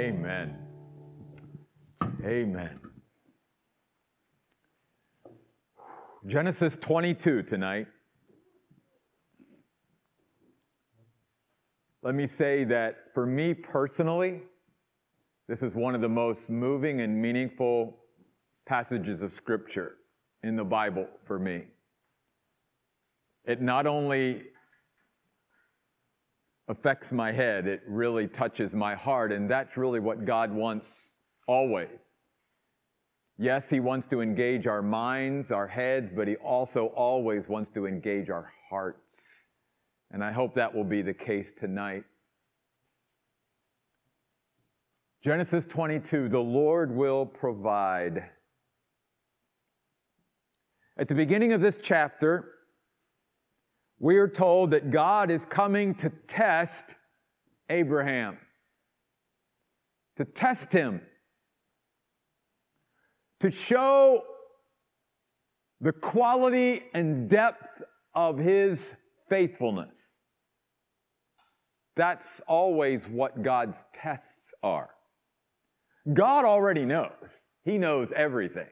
Amen. Amen. Genesis 22 tonight. Let me say that for me personally, this is one of the most moving and meaningful passages of Scripture in the Bible for me. It not only affects my head, it really touches my heart, and that's really what God wants always. Yes, He wants to engage our minds, our heads, but He also always wants to engage our hearts. And I hope that will be the case tonight. Genesis 22, the Lord will provide. At the beginning of this chapter, we are told that God is coming to test Abraham, to test him, to show the quality and depth of his faithfulness. That's always what God's tests are. God already knows. He knows everything.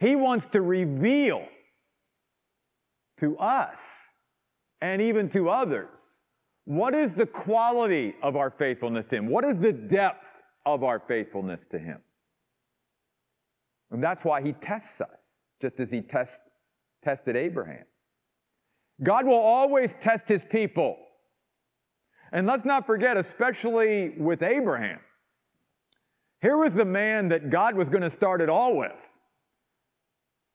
He wants to reveal to us and even to others what is the quality of our faithfulness to Him? What is the depth of our faithfulness to Him? And that's why He tests us, just as He test, tested Abraham. God will always test His people. And let's not forget, especially with Abraham, here was the man that God was going to start it all with.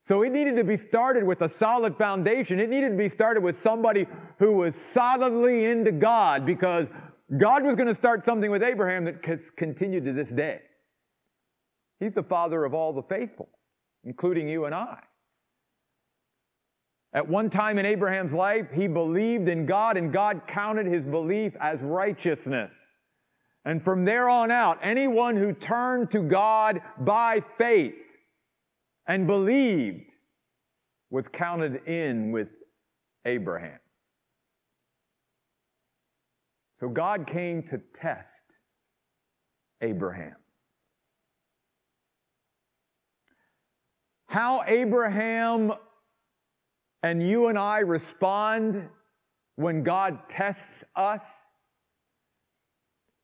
So it needed to be started with a solid foundation. It needed to be started with somebody who was solidly into God because God was going to start something with Abraham that has continued to this day. He's the father of all the faithful, including you and I. At one time in Abraham's life, he believed in God and God counted his belief as righteousness. And from there on out, anyone who turned to God by faith and believed was counted in with Abraham. So God came to test Abraham. How Abraham and you and I respond when God tests us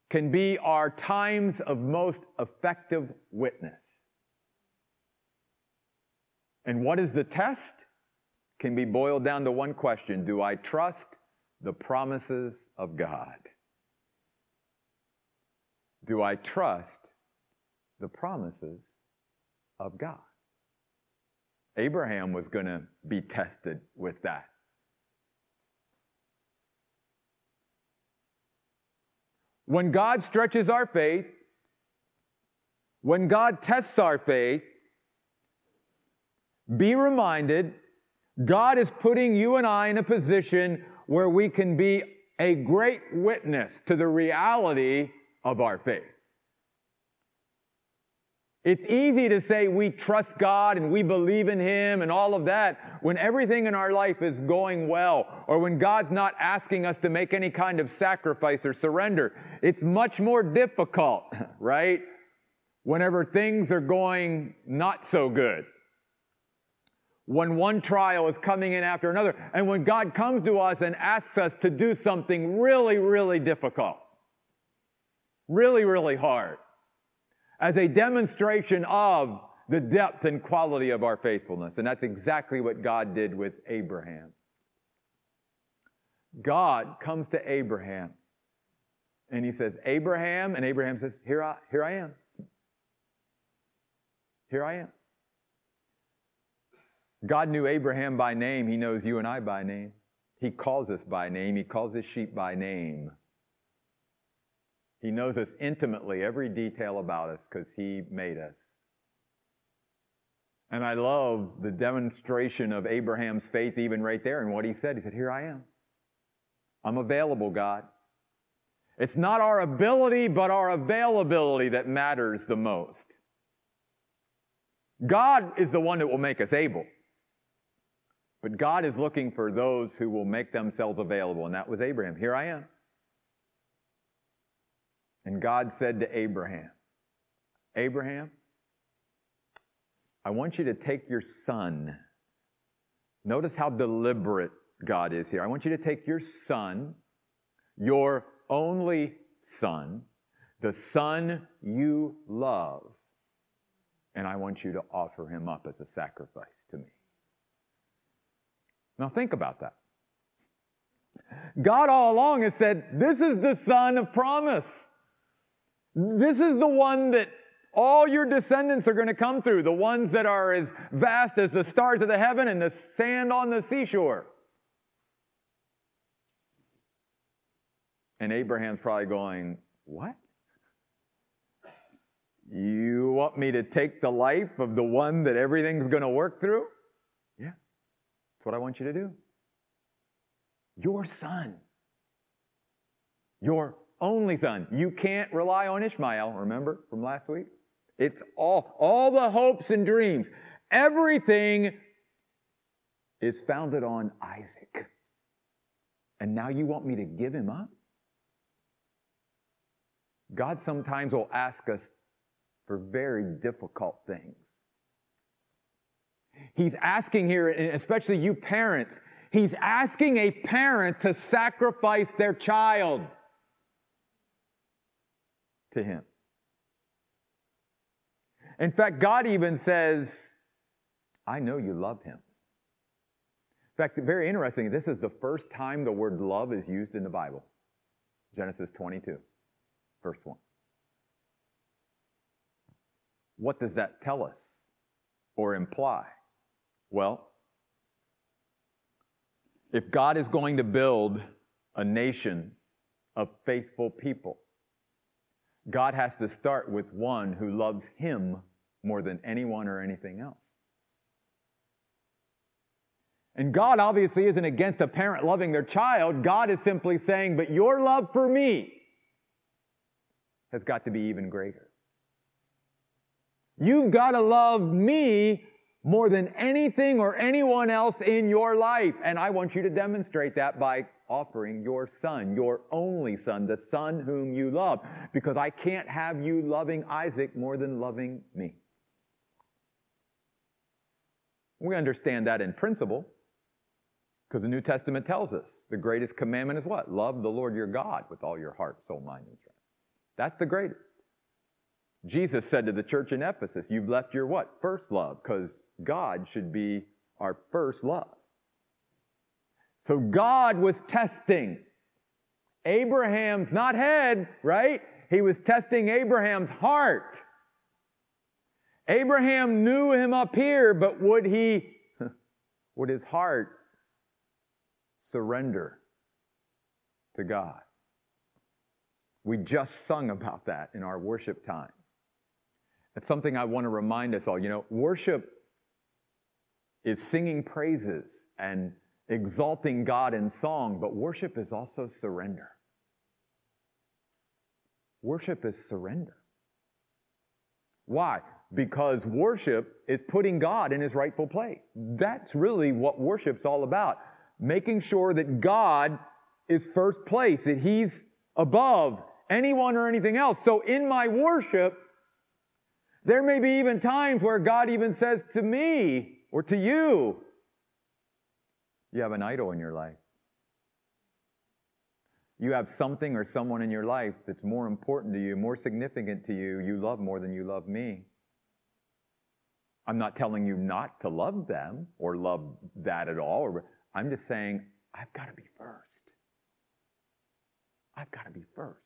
can be our times of most effective witness. And what is the test? Can be boiled down to one question Do I trust the promises of God? Do I trust the promises of God? Abraham was going to be tested with that. When God stretches our faith, when God tests our faith, be reminded God is putting you and I in a position where we can be a great witness to the reality of our faith. It's easy to say we trust God and we believe in Him and all of that when everything in our life is going well or when God's not asking us to make any kind of sacrifice or surrender. It's much more difficult, right? Whenever things are going not so good. When one trial is coming in after another, and when God comes to us and asks us to do something really, really difficult, really, really hard as a demonstration of the depth and quality of our faithfulness. And that's exactly what God did with Abraham. God comes to Abraham and he says, Abraham, and Abraham says, Here I, here I am. Here I am. God knew Abraham by name. He knows you and I by name. He calls us by name. He calls his sheep by name. He knows us intimately, every detail about us, because He made us. And I love the demonstration of Abraham's faith, even right there, and what he said. He said, Here I am. I'm available, God. It's not our ability, but our availability that matters the most. God is the one that will make us able. But God is looking for those who will make themselves available, and that was Abraham. Here I am. And God said to Abraham, Abraham, I want you to take your son. Notice how deliberate God is here. I want you to take your son, your only son, the son you love, and I want you to offer him up as a sacrifice to me. Now, think about that. God all along has said, This is the son of promise. This is the one that all your descendants are going to come through, the ones that are as vast as the stars of the heaven and the sand on the seashore. And Abraham's probably going, What? You want me to take the life of the one that everything's going to work through? That's what I want you to do. Your son, your only son. You can't rely on Ishmael, remember from last week? It's all, all the hopes and dreams. Everything is founded on Isaac. And now you want me to give him up? God sometimes will ask us for very difficult things. He's asking here, and especially you parents, he's asking a parent to sacrifice their child to him. In fact, God even says, I know you love him. In fact, very interesting, this is the first time the word love is used in the Bible. Genesis 22, verse 1. What does that tell us or imply? Well, if God is going to build a nation of faithful people, God has to start with one who loves Him more than anyone or anything else. And God obviously isn't against a parent loving their child. God is simply saying, but your love for me has got to be even greater. You've got to love me more than anything or anyone else in your life. And I want you to demonstrate that by offering your son, your only son, the son whom you love, because I can't have you loving Isaac more than loving me. We understand that in principle because the New Testament tells us the greatest commandment is what? Love the Lord your God with all your heart, soul, mind, and strength. That's the greatest. Jesus said to the church in Ephesus, You've left your what? First love, because God should be our first love. So God was testing Abraham's, not head, right? He was testing Abraham's heart. Abraham knew him up here, but would he, would his heart surrender to God? We just sung about that in our worship time. It's something I want to remind us all. You know, worship is singing praises and exalting God in song, but worship is also surrender. Worship is surrender. Why? because worship is putting God in his rightful place. That's really what worship's all about. Making sure that God is first place, that he's above anyone or anything else. So in my worship, there may be even times where God even says to me or to you, you have an idol in your life. You have something or someone in your life that's more important to you, more significant to you, you love more than you love me. I'm not telling you not to love them or love that at all. I'm just saying, I've got to be first. I've got to be first.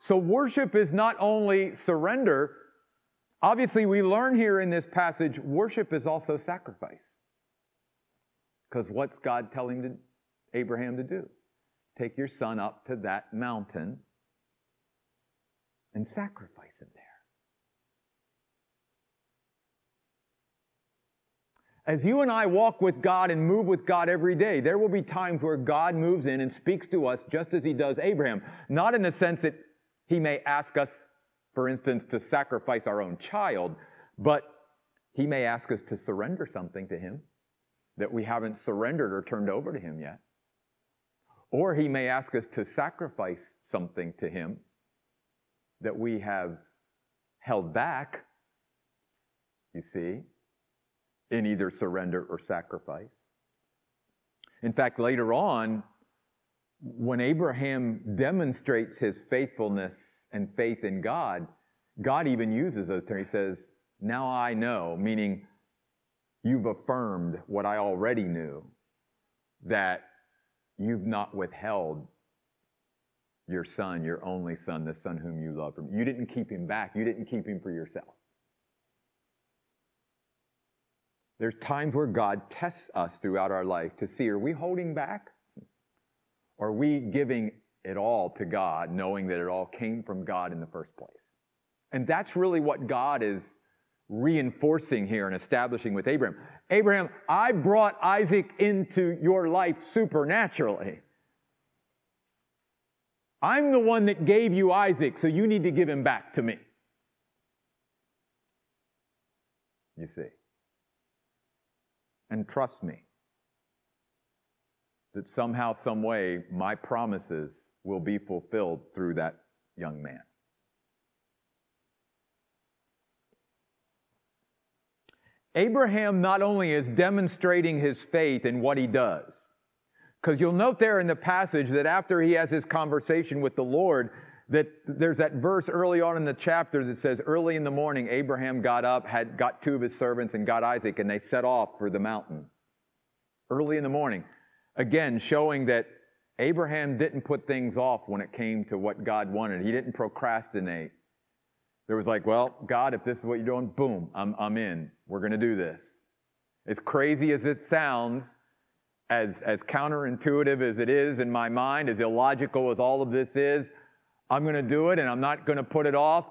So, worship is not only surrender. Obviously, we learn here in this passage, worship is also sacrifice. Because what's God telling to Abraham to do? Take your son up to that mountain and sacrifice him there. As you and I walk with God and move with God every day, there will be times where God moves in and speaks to us just as he does Abraham. Not in the sense that he may ask us, for instance, to sacrifice our own child, but he may ask us to surrender something to him that we haven't surrendered or turned over to him yet. Or he may ask us to sacrifice something to him that we have held back, you see, in either surrender or sacrifice. In fact, later on, when Abraham demonstrates his faithfulness and faith in God, God even uses those terms. He says, Now I know, meaning you've affirmed what I already knew, that you've not withheld your son, your only son, the son whom you love from. You didn't keep him back. You didn't keep him for yourself. There's times where God tests us throughout our life to see are we holding back? Are we giving it all to God, knowing that it all came from God in the first place? And that's really what God is reinforcing here and establishing with Abraham. Abraham, I brought Isaac into your life supernaturally. I'm the one that gave you Isaac, so you need to give him back to me. You see. And trust me that somehow, some way, my promises will be fulfilled through that young man. Abraham not only is demonstrating his faith in what he does, because you'll note there in the passage that after he has his conversation with the Lord, that there's that verse early on in the chapter that says, Early in the morning, Abraham got up, had got two of his servants, and got Isaac, and they set off for the mountain. Early in the morning. Again, showing that Abraham didn't put things off when it came to what God wanted. He didn't procrastinate. There was like, well, God, if this is what you're doing, boom, I'm, I'm in. We're going to do this. As crazy as it sounds, as, as counterintuitive as it is in my mind, as illogical as all of this is, I'm going to do it and I'm not going to put it off.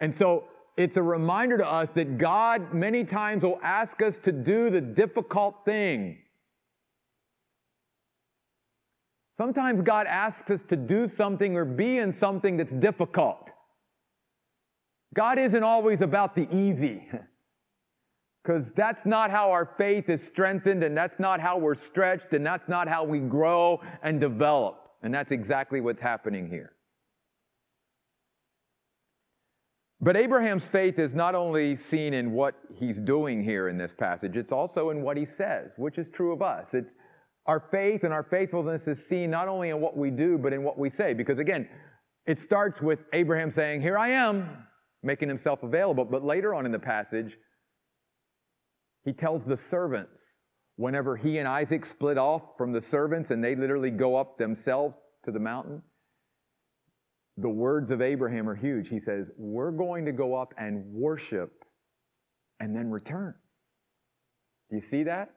And so it's a reminder to us that God many times will ask us to do the difficult thing. Sometimes God asks us to do something or be in something that's difficult. God isn't always about the easy. Because that's not how our faith is strengthened, and that's not how we're stretched, and that's not how we grow and develop. And that's exactly what's happening here. But Abraham's faith is not only seen in what he's doing here in this passage, it's also in what he says, which is true of us. It's, our faith and our faithfulness is seen not only in what we do, but in what we say. Because again, it starts with Abraham saying, Here I am, making himself available. But later on in the passage, he tells the servants, whenever he and Isaac split off from the servants and they literally go up themselves to the mountain, the words of Abraham are huge. He says, We're going to go up and worship and then return. Do you see that?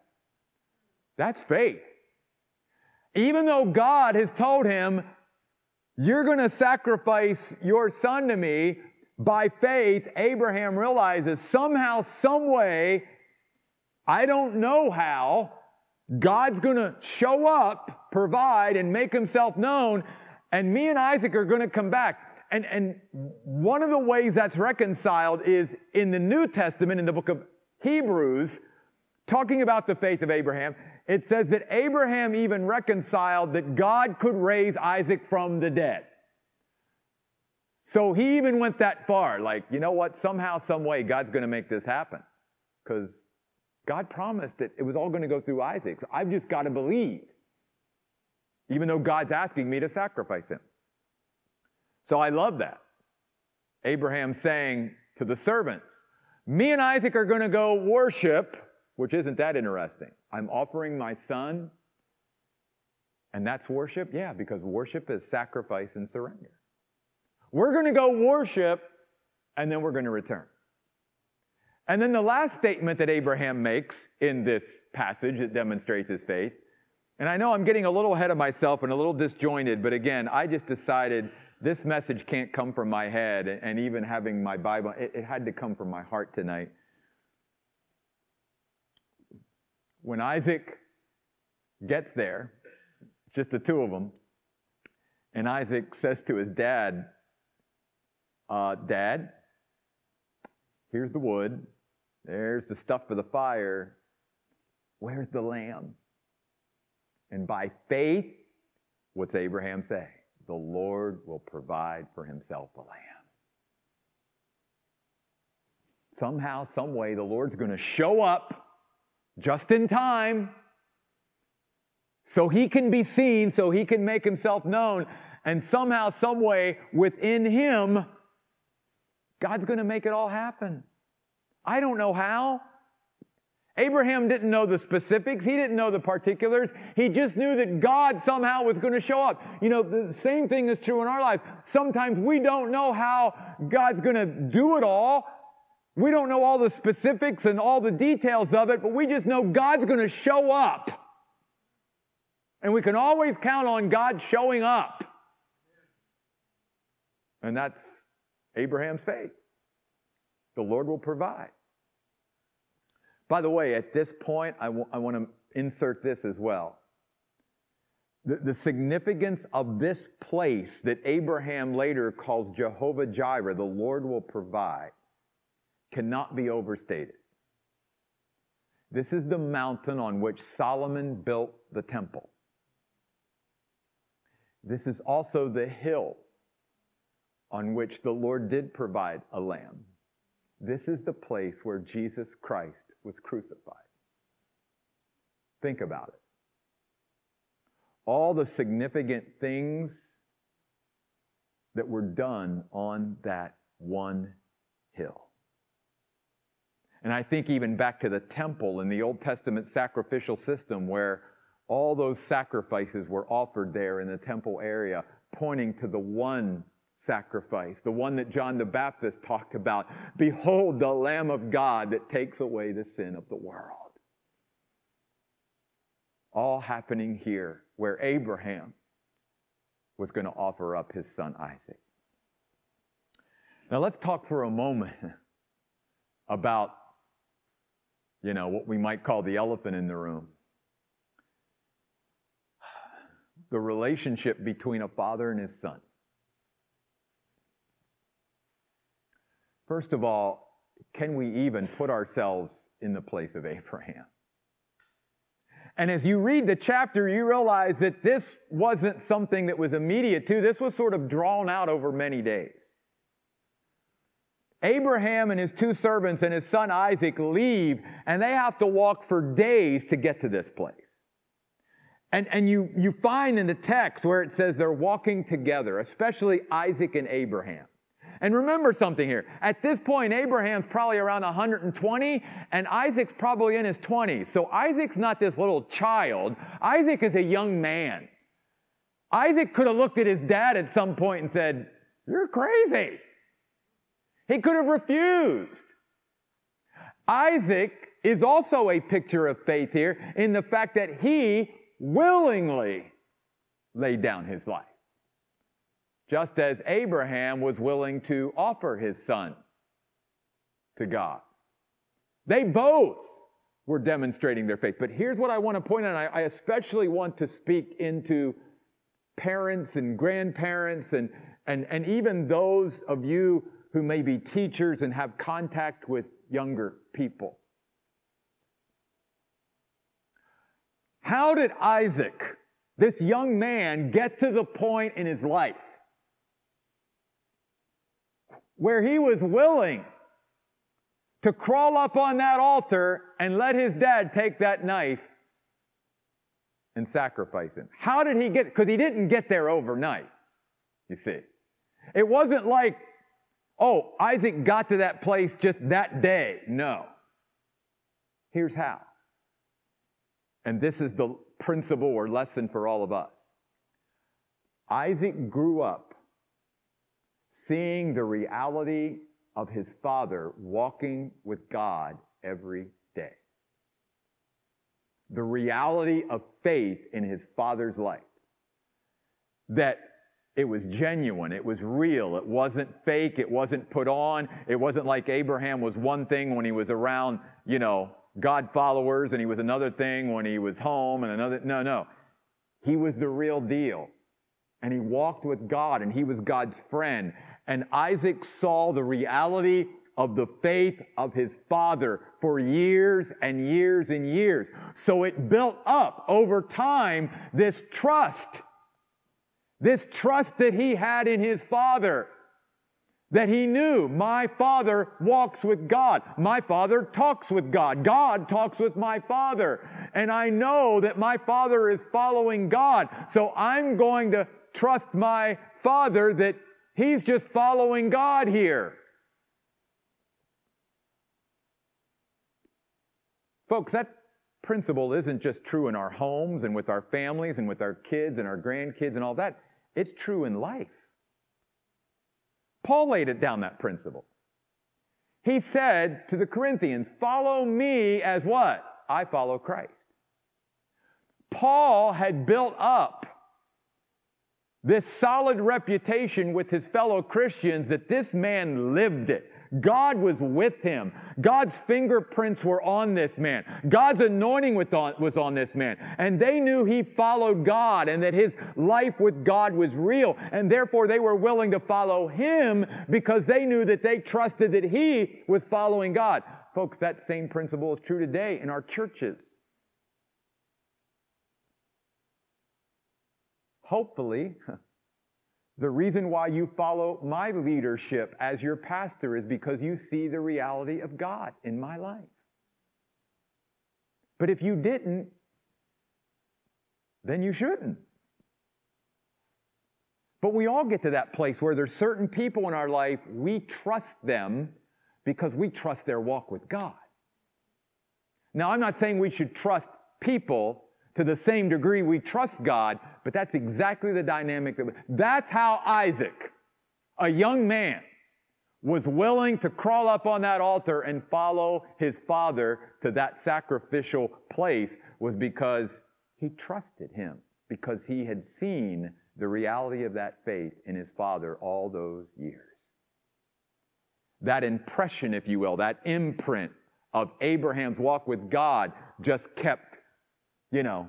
That's faith. Even though God has told him, You're going to sacrifice your son to me, by faith, Abraham realizes somehow, some way, I don't know how, God's going to show up, provide, and make himself known and me and Isaac are going to come back. And, and one of the ways that's reconciled is in the New Testament, in the book of Hebrews, talking about the faith of Abraham, it says that Abraham even reconciled that God could raise Isaac from the dead. So he even went that far, like, you know what, somehow, some way, God's going to make this happen. Because God promised that it was all going to go through Isaac. So I've just got to believe even though God's asking me to sacrifice him. So I love that. Abraham saying to the servants, Me and Isaac are going to go worship, which isn't that interesting. I'm offering my son, and that's worship? Yeah, because worship is sacrifice and surrender. We're going to go worship, and then we're going to return. And then the last statement that Abraham makes in this passage that demonstrates his faith and I know I'm getting a little ahead of myself and a little disjointed, but again, I just decided this message can't come from my head, and even having my Bible, it, it had to come from my heart tonight. When Isaac gets there, it's just the two of them, and Isaac says to his dad, uh, Dad, here's the wood, there's the stuff for the fire, where's the lamb? And by faith, what's Abraham say? The Lord will provide for himself a lamb. somehow, some way, the Lord's going to show up just in time so he can be seen, so he can make himself known. And somehow, some way, within him, God's going to make it all happen. I don't know how. Abraham didn't know the specifics. He didn't know the particulars. He just knew that God somehow was going to show up. You know, the same thing is true in our lives. Sometimes we don't know how God's going to do it all. We don't know all the specifics and all the details of it, but we just know God's going to show up. And we can always count on God showing up. And that's Abraham's faith. The Lord will provide. By the way, at this point, I, w- I want to insert this as well. The, the significance of this place that Abraham later calls Jehovah Jireh, the Lord will provide, cannot be overstated. This is the mountain on which Solomon built the temple. This is also the hill on which the Lord did provide a lamb. This is the place where Jesus Christ was crucified. Think about it. All the significant things that were done on that one hill. And I think even back to the temple in the Old Testament sacrificial system where all those sacrifices were offered there in the temple area, pointing to the one sacrifice, the one that John the Baptist talked about. Behold, the Lamb of God that takes away the sin of the world. All happening here where Abraham was going to offer up his son Isaac. Now let's talk for a moment about, you know, what we might call the elephant in the room. The relationship between a father and his son. First of all, can we even put ourselves in the place of Abraham? And as you read the chapter, you realize that this wasn't something that was immediate to, this was sort of drawn out over many days. Abraham and his two servants and his son Isaac leave, and they have to walk for days to get to this place. And, and you, you find in the text where it says they're walking together, especially Isaac and Abraham. And remember something here. At this point, Abraham's probably around 120 and Isaac's probably in his 20s. So Isaac's not this little child. Isaac is a young man. Isaac could have looked at his dad at some point and said, You're crazy. He could have refused. Isaac is also a picture of faith here in the fact that he willingly laid down his life just as Abraham was willing to offer his son to God. They both were demonstrating their faith. But here's what I want to point out. I especially want to speak into parents and grandparents and, and, and even those of you who may be teachers and have contact with younger people. How did Isaac, this young man, get to the point in his life where he was willing to crawl up on that altar and let his dad take that knife and sacrifice him. How did he get? Because he didn't get there overnight, you see. It wasn't like, oh, Isaac got to that place just that day. No. Here's how. And this is the principle or lesson for all of us. Isaac grew up seeing the reality of his father walking with God every day. The reality of faith in his father's life. That it was genuine, it was real, it wasn't fake, it wasn't put on, it wasn't like Abraham was one thing when he was around, you know, God followers and he was another thing when he was home and another. No, no. He was the real deal and he walked with God and he was God's friend. And Isaac saw the reality of the faith of his father for years and years and years. So it built up over time this trust, this trust that he had in his father. that he knew my father walks with God. My father talks with God. God talks with my father. And I know that my father is following God. So I'm going to trust my father that he's just following God here. Folks, that principle isn't just true in our homes and with our families and with our kids and our grandkids and all that. It's true in life. Paul laid it down, that principle. He said to the Corinthians, Follow me as what? I follow Christ. Paul had built up this solid reputation with his fellow Christians that this man lived it. God was with him. God's fingerprints were on this man. God's anointing was on this man. And they knew he followed God and that his life with God was real. And therefore they were willing to follow him because they knew that they trusted that he was following God. Folks, that same principle is true today in our churches. Hopefully, The reason why you follow my leadership as your pastor is because you see the reality of God in my life. But if you didn't, then you shouldn't. But we all get to that place where there's certain people in our life, we trust them because we trust their walk with God. Now, I'm not saying we should trust people to the same degree we trust God, but that's exactly the dynamic that, that's how Isaac, a young man, was willing to crawl up on that altar and follow his father to that sacrificial place was because he trusted him, because he had seen the reality of that faith in his father all those years. That impression, if you will, that imprint of Abraham's walk with God just kept you know,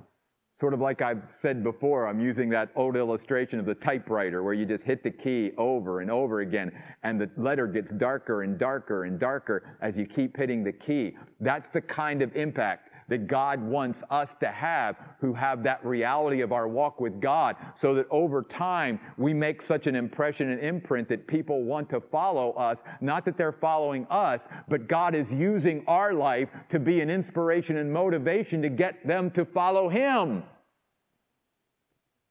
sort of like I've said before, I'm using that old illustration of the typewriter where you just hit the key over and over again and the letter gets darker and darker and darker as you keep hitting the key. That's the kind of impact that God wants us to have who have that reality of our walk with God so that over time we make such an impression and imprint that people want to follow us. Not that they're following us, but God is using our life to be an inspiration and motivation to get them to follow Him.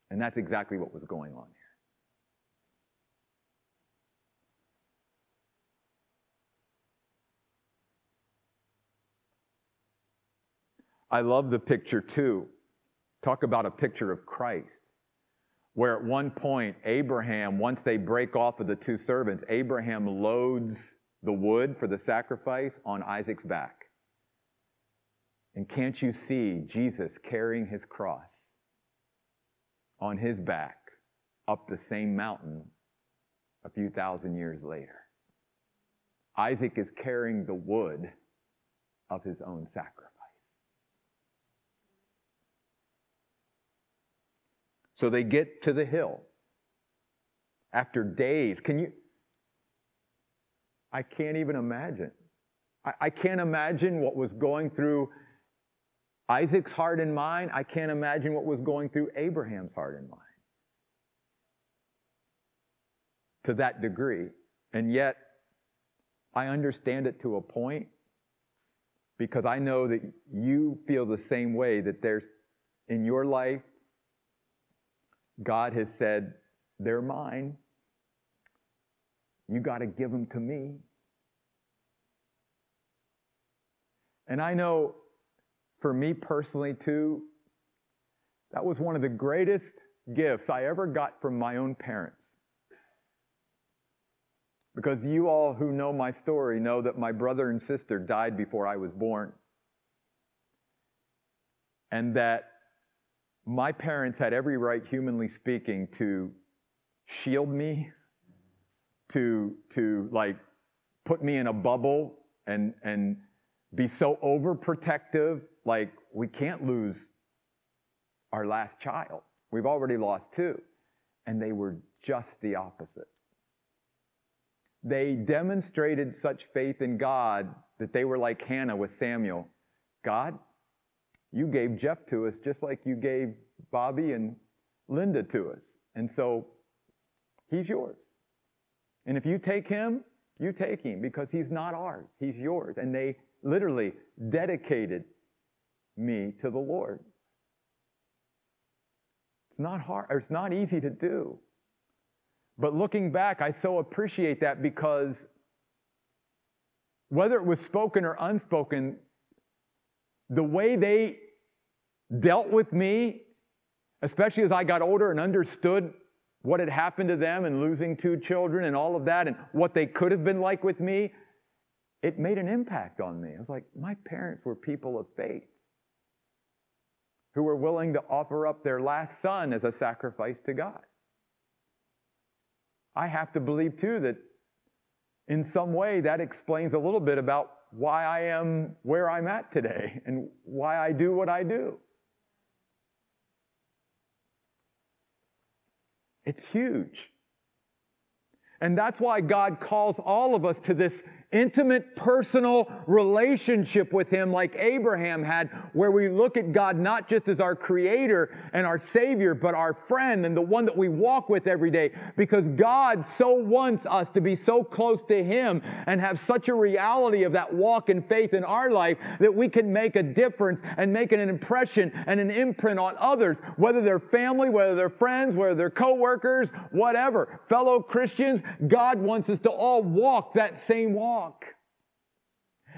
And that's exactly what was going on here. I love the picture too. Talk about a picture of Christ. Where at one point, Abraham, once they break off of the two servants, Abraham loads the wood for the sacrifice on Isaac's back. And can't you see Jesus carrying his cross on his back up the same mountain a few thousand years later? Isaac is carrying the wood of his own sacrifice. So they get to the hill. After days, can you? I can't even imagine. I, I can't imagine what was going through Isaac's heart and mind. I can't imagine what was going through Abraham's heart and mind. To that degree. And yet, I understand it to a point because I know that you feel the same way that there's in your life God has said, They're mine. You got to give them to me. And I know for me personally, too, that was one of the greatest gifts I ever got from my own parents. Because you all who know my story know that my brother and sister died before I was born. And that my parents had every right, humanly speaking, to shield me, to, to like put me in a bubble and, and be so overprotective. Like, we can't lose our last child. We've already lost two. And they were just the opposite. They demonstrated such faith in God that they were like Hannah with Samuel. God, you gave Jeff to us just like you gave Bobby and Linda to us. And so he's yours. And if you take him, you take him because he's not ours, he's yours. And they literally dedicated me to the Lord. It's not hard, or it's not easy to do. But looking back, I so appreciate that because whether it was spoken or unspoken, the way they dealt with me, especially as I got older and understood what had happened to them and losing two children and all of that and what they could have been like with me, it made an impact on me. I was like, my parents were people of faith who were willing to offer up their last son as a sacrifice to God. I have to believe too that in some way that explains a little bit about why I am where I'm at today and why I do what I do. It's huge. And that's why God calls all of us to this intimate personal relationship with Him like Abraham had, where we look at God not just as our creator and our savior, but our friend and the one that we walk with every day. Because God so wants us to be so close to Him and have such a reality of that walk in faith in our life that we can make a difference and make an impression and an imprint on others, whether they're family, whether they're friends, whether they're coworkers, whatever. Fellow Christians, God wants us to all walk that same walk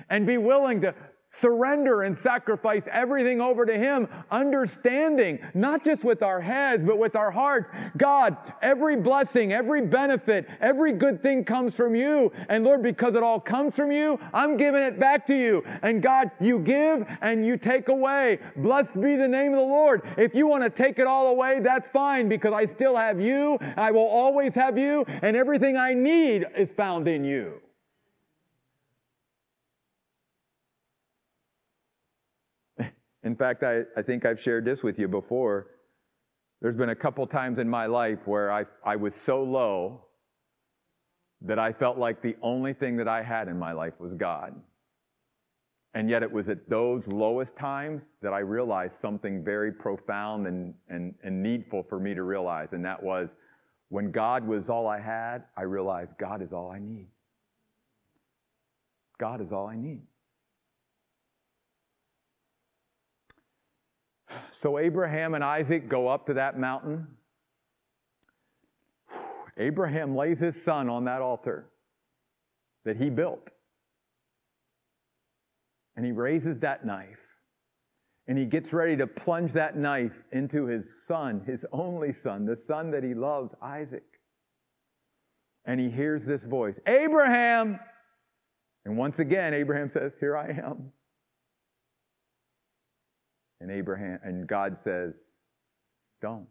and be willing to surrender and sacrifice everything over to Him, understanding, not just with our heads, but with our hearts. God, every blessing, every benefit, every good thing comes from you. And Lord, because it all comes from you, I'm giving it back to you. And God, you give and you take away. Blessed be the name of the Lord. If you want to take it all away, that's fine because I still have you. I will always have you. And everything I need is found in you. In fact, I, I think I've shared this with you before. There's been a couple times in my life where I, I was so low that I felt like the only thing that I had in my life was God. And yet it was at those lowest times that I realized something very profound and, and, and needful for me to realize. And that was when God was all I had, I realized God is all I need. God is all I need. So Abraham and Isaac go up to that mountain. Abraham lays his son on that altar that he built. And he raises that knife. And he gets ready to plunge that knife into his son, his only son, the son that he loves, Isaac. And he hears this voice Abraham! And once again, Abraham says, Here I am. And Abraham and God says, Don't.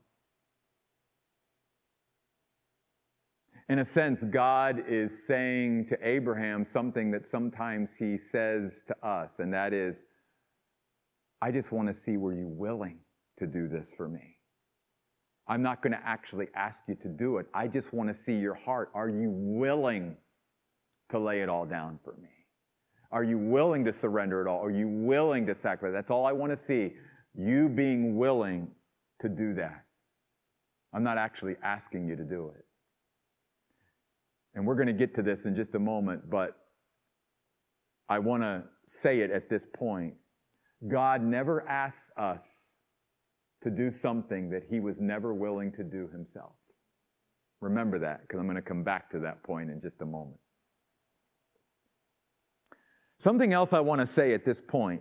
In a sense, God is saying to Abraham something that sometimes he says to us, and that is, I just want to see were you willing to do this for me? I'm not going to actually ask you to do it. I just want to see your heart. Are you willing to lay it all down for me? Are you willing to surrender it all? Are you willing to sacrifice? That's all I want to see. You being willing to do that. I'm not actually asking you to do it. And we're going to get to this in just a moment, but I want to say it at this point. God never asks us to do something that he was never willing to do himself. Remember that, because I'm going to come back to that point in just a moment. Something else I want to say at this point.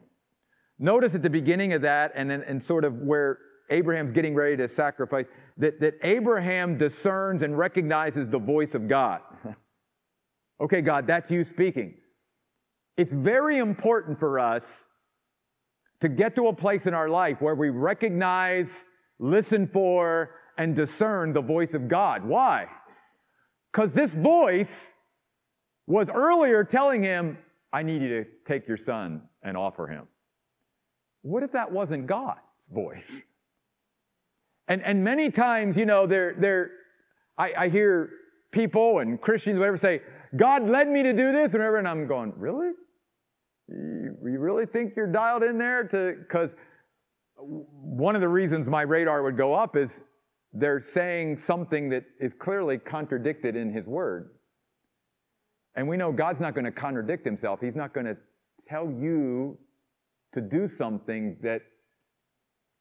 Notice at the beginning of that, and then and sort of where Abraham's getting ready to sacrifice, that, that Abraham discerns and recognizes the voice of God. okay, God, that's you speaking. It's very important for us to get to a place in our life where we recognize, listen for, and discern the voice of God. Why? Because this voice was earlier telling him, I need you to take your son and offer him. What if that wasn't God's voice? And, and many times, you know, they're, they're, I, I hear people and Christians, whatever, say, God led me to do this, and whatever, and I'm going, really? You, you really think you're dialed in there to, because one of the reasons my radar would go up is they're saying something that is clearly contradicted in his word. And we know God's not going to contradict himself. He's not going to tell you to do something that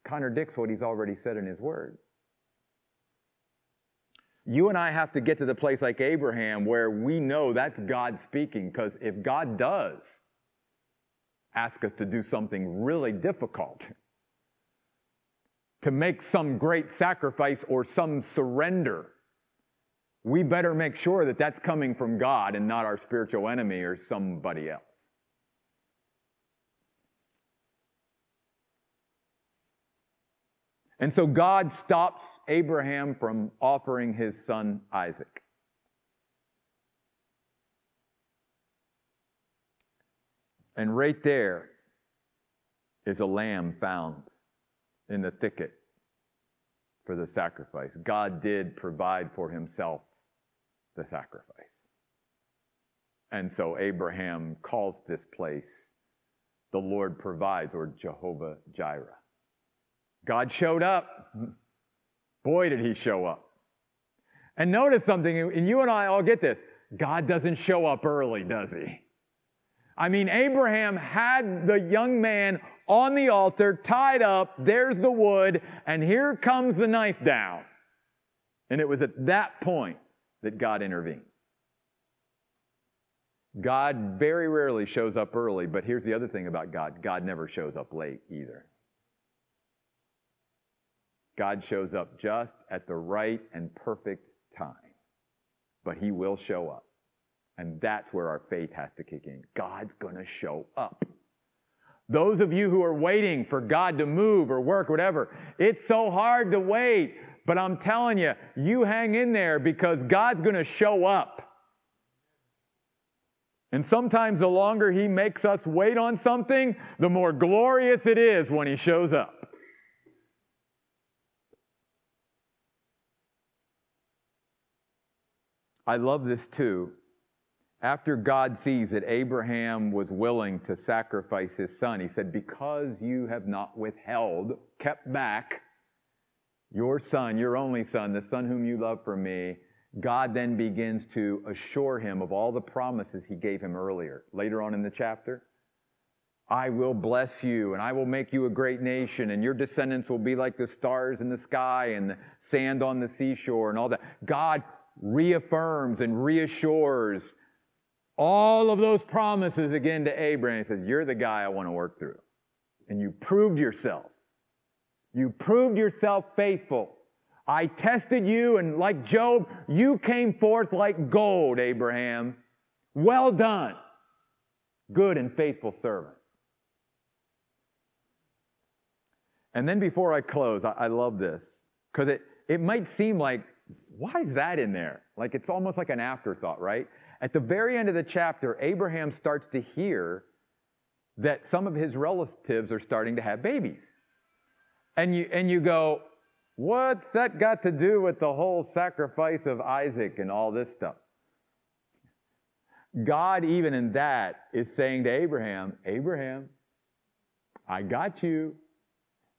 contradicts what he's already said in his word. You and I have to get to the place like Abraham where we know that's God speaking, because if God does ask us to do something really difficult, to make some great sacrifice or some surrender, we better make sure that that's coming from God and not our spiritual enemy or somebody else. And so God stops Abraham from offering his son Isaac. And right there is a lamb found in the thicket for the sacrifice. God did provide for himself the sacrifice. And so Abraham calls this place the Lord provides or Jehovah Jireh. God showed up. Boy, did he show up. And notice something, and you and I all get this God doesn't show up early, does he? I mean, Abraham had the young man on the altar, tied up, there's the wood, and here comes the knife down. And it was at that point that God intervened. God very rarely shows up early, but here's the other thing about God God never shows up late either. God shows up just at the right and perfect time, but He will show up. And that's where our faith has to kick in. God's going to show up. Those of you who are waiting for God to move or work, whatever, it's so hard to wait. But I'm telling you, you hang in there because God's going to show up. And sometimes the longer He makes us wait on something, the more glorious it is when He shows up. I love this too. After God sees that Abraham was willing to sacrifice his son, he said, Because you have not withheld, kept back your son, your only son, the son whom you love for me, God then begins to assure him of all the promises he gave him earlier, later on in the chapter. I will bless you and I will make you a great nation and your descendants will be like the stars in the sky and the sand on the seashore and all that. God reaffirms and reassures all of those promises again to Abraham. He says, You're the guy I want to work through. And you proved yourself. You proved yourself faithful. I tested you, and like Job, you came forth like gold, Abraham. Well done, good and faithful servant. And then before I close, I, I love this because it, it might seem like why is that in there? Like it's almost like an afterthought, right? At the very end of the chapter, Abraham starts to hear that some of his relatives are starting to have babies. And you, and you go, what's that got to do with the whole sacrifice of Isaac and all this stuff? God, even in that, is saying to Abraham, Abraham, I got you,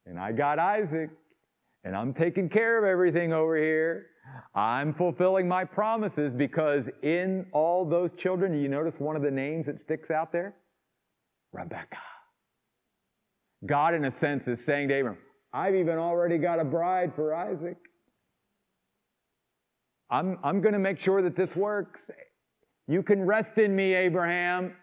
and I got Isaac, and I'm taking care of everything over here. I'm fulfilling my promises because in all those children, you notice one of the names that sticks out there? Rebecca. God, in a sense, is saying to Abram, I've even already got a bride for Isaac. I'm, I'm going to make sure that this works. You can rest in me, Abraham.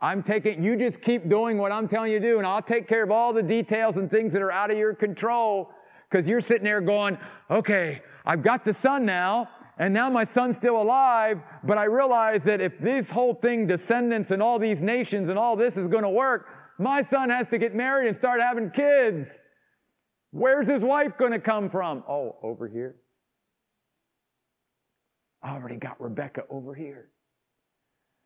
I'm taking, you just keep doing what I'm telling you to do, and I'll take care of all the details and things that are out of your control because you're sitting there going, okay, I've got the son now, and now my son's still alive, but I realize that if this whole thing, descendants and all these nations and all this is going to work, my son has to get married and start having kids. Where's his wife going to come from? Oh, over here. I already got Rebecca over here.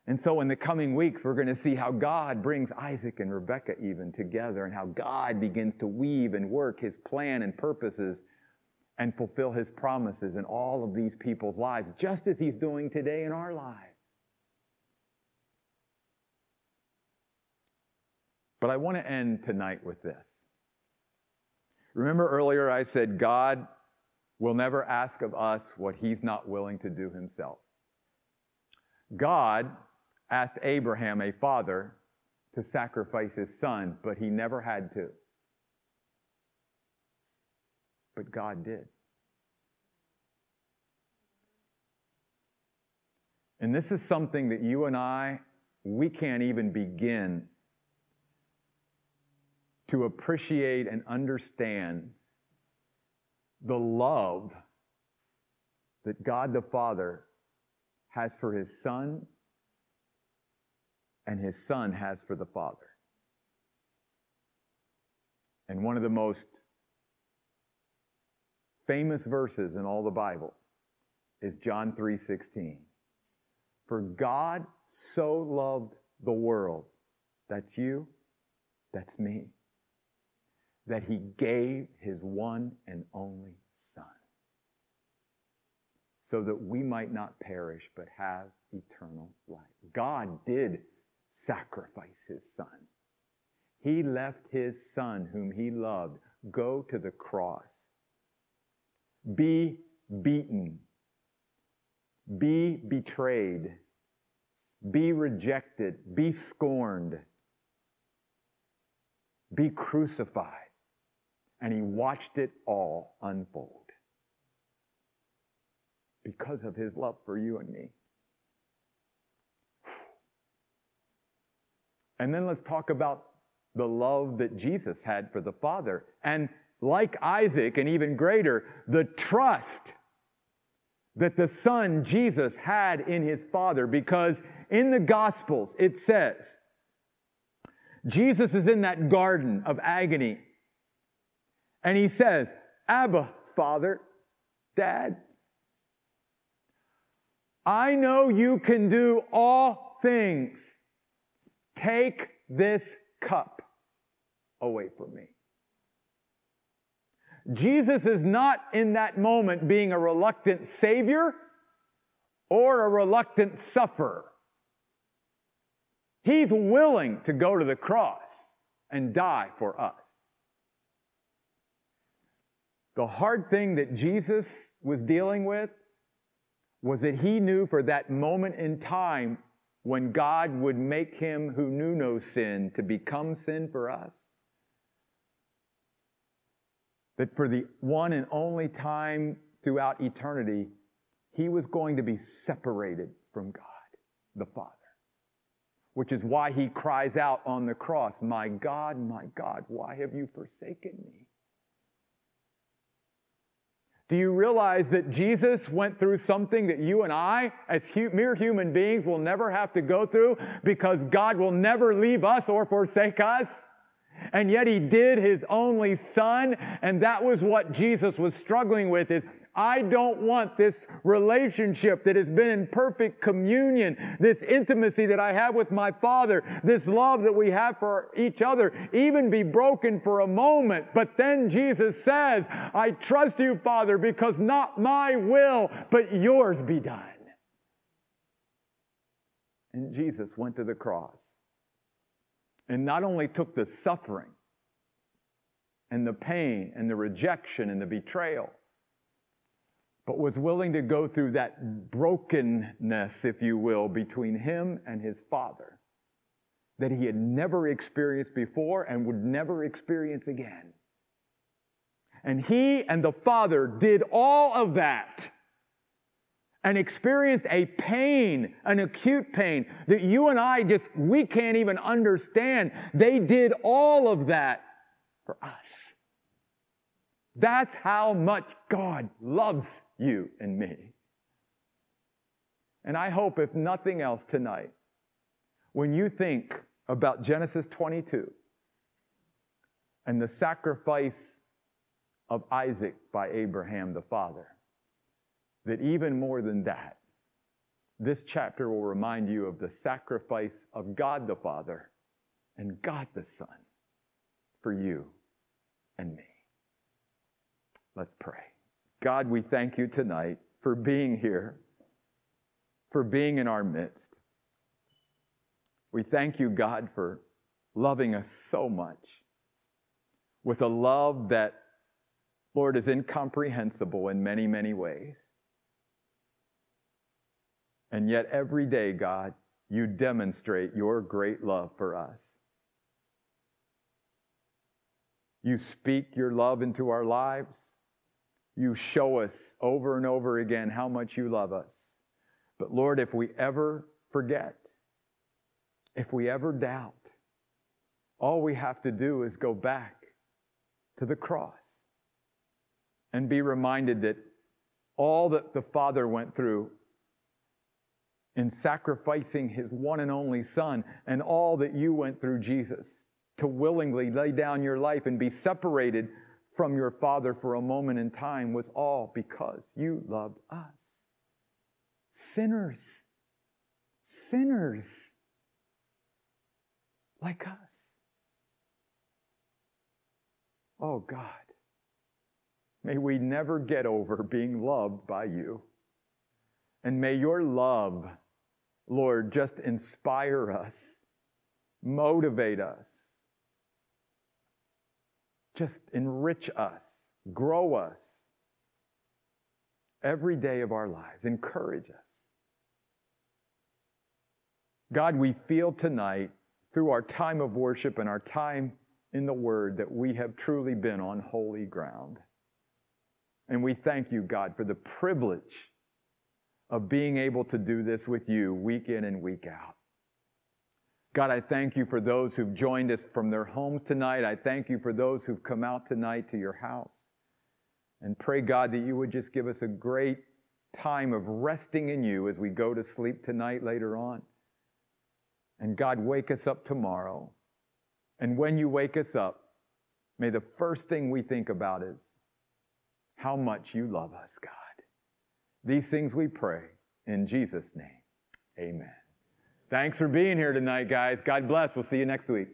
And so, in the coming weeks, we're going to see how God brings Isaac and Rebecca even together and how God begins to weave and work his plan and purposes and fulfill his promises in all of these people's lives, just as he's doing today in our lives. But I want to end tonight with this. Remember earlier I said God will never ask of us what he's not willing to do himself. God asked Abraham, a father, to sacrifice his son, but he never had to. But God did. And this is something that you and I, we can't even begin to appreciate and understand the love that God the Father has for his Son and his Son has for the Father. And one of the most famous verses in all the Bible is John 3:16. For God so loved the world, that's you, that's me, that he gave his one and only Son, so that we might not perish but have eternal life. God did sacrifice his Son. He left his Son, whom he loved, go to the cross, be beaten, be betrayed, be rejected, be scorned, be crucified. And he watched it all unfold because of his love for you and me. And then let's talk about the love that Jesus had for the Father. And like Isaac, and even greater, the trust that the Son, Jesus, had in his Father. Because in the Gospels, it says, Jesus is in that garden of agony. And he says, Abba, Father, Dad, I know you can do all things. Take this cup away from me. Jesus is not in that moment being a reluctant savior or a reluctant sufferer. He's willing to go to the cross and die for us. The hard thing that Jesus was dealing with was that he knew for that moment in time when God would make him who knew no sin to become sin for us. That for the one and only time throughout eternity, he was going to be separated from God, the Father. Which is why he cries out on the cross, My God, my God, why have you forsaken me? Do you realize that Jesus went through something that you and I, as hu- mere human beings, will never have to go through because God will never leave us or forsake us? And yet he did his only son. And that was what Jesus was struggling with is, I don't want this relationship that has been in perfect communion, this intimacy that I have with my father, this love that we have for each other, even be broken for a moment. But then Jesus says, I trust you, Father, because not my will, but yours be done. And Jesus went to the cross and not only took the suffering and the pain and the rejection and the betrayal, but was willing to go through that brokenness, if you will, between him and his father that he had never experienced before and would never experience again. And he and the father did all of that and experienced a pain, an acute pain that you and I just, we can't even understand. They did all of that for us. That's how much God loves you and me. And I hope, if nothing else tonight, when you think about Genesis 22 and the sacrifice of Isaac by Abraham the father, that even more than that, this chapter will remind you of the sacrifice of God the Father and God the Son for you and me. Let's pray. God, we thank you tonight for being here, for being in our midst. We thank you, God, for loving us so much with a love that, Lord, is incomprehensible in many, many ways. And yet, every day, God, you demonstrate your great love for us. You speak your love into our lives. You show us over and over again how much you love us. But Lord, if we ever forget, if we ever doubt, all we have to do is go back to the cross and be reminded that all that the Father went through in sacrificing his one and only Son, and all that you went through, Jesus, to willingly lay down your life and be separated from your Father for a moment in time was all because you loved us. Sinners, sinners like us. Oh God, may we never get over being loved by you. And may your love, Lord, just inspire us, motivate us, just enrich us, grow us every day of our lives, encourage us. God, we feel tonight through our time of worship and our time in the Word that we have truly been on holy ground. And we thank you, God, for the privilege of being able to do this with you week in and week out. God, I thank you for those who've joined us from their homes tonight. I thank you for those who've come out tonight to your house. And pray, God, that you would just give us a great time of resting in you as we go to sleep tonight later on. And God, wake us up tomorrow. And when you wake us up, may the first thing we think about is how much you love us, God. These things we pray in Jesus' name. Amen. Thanks for being here tonight, guys. God bless. We'll see you next week.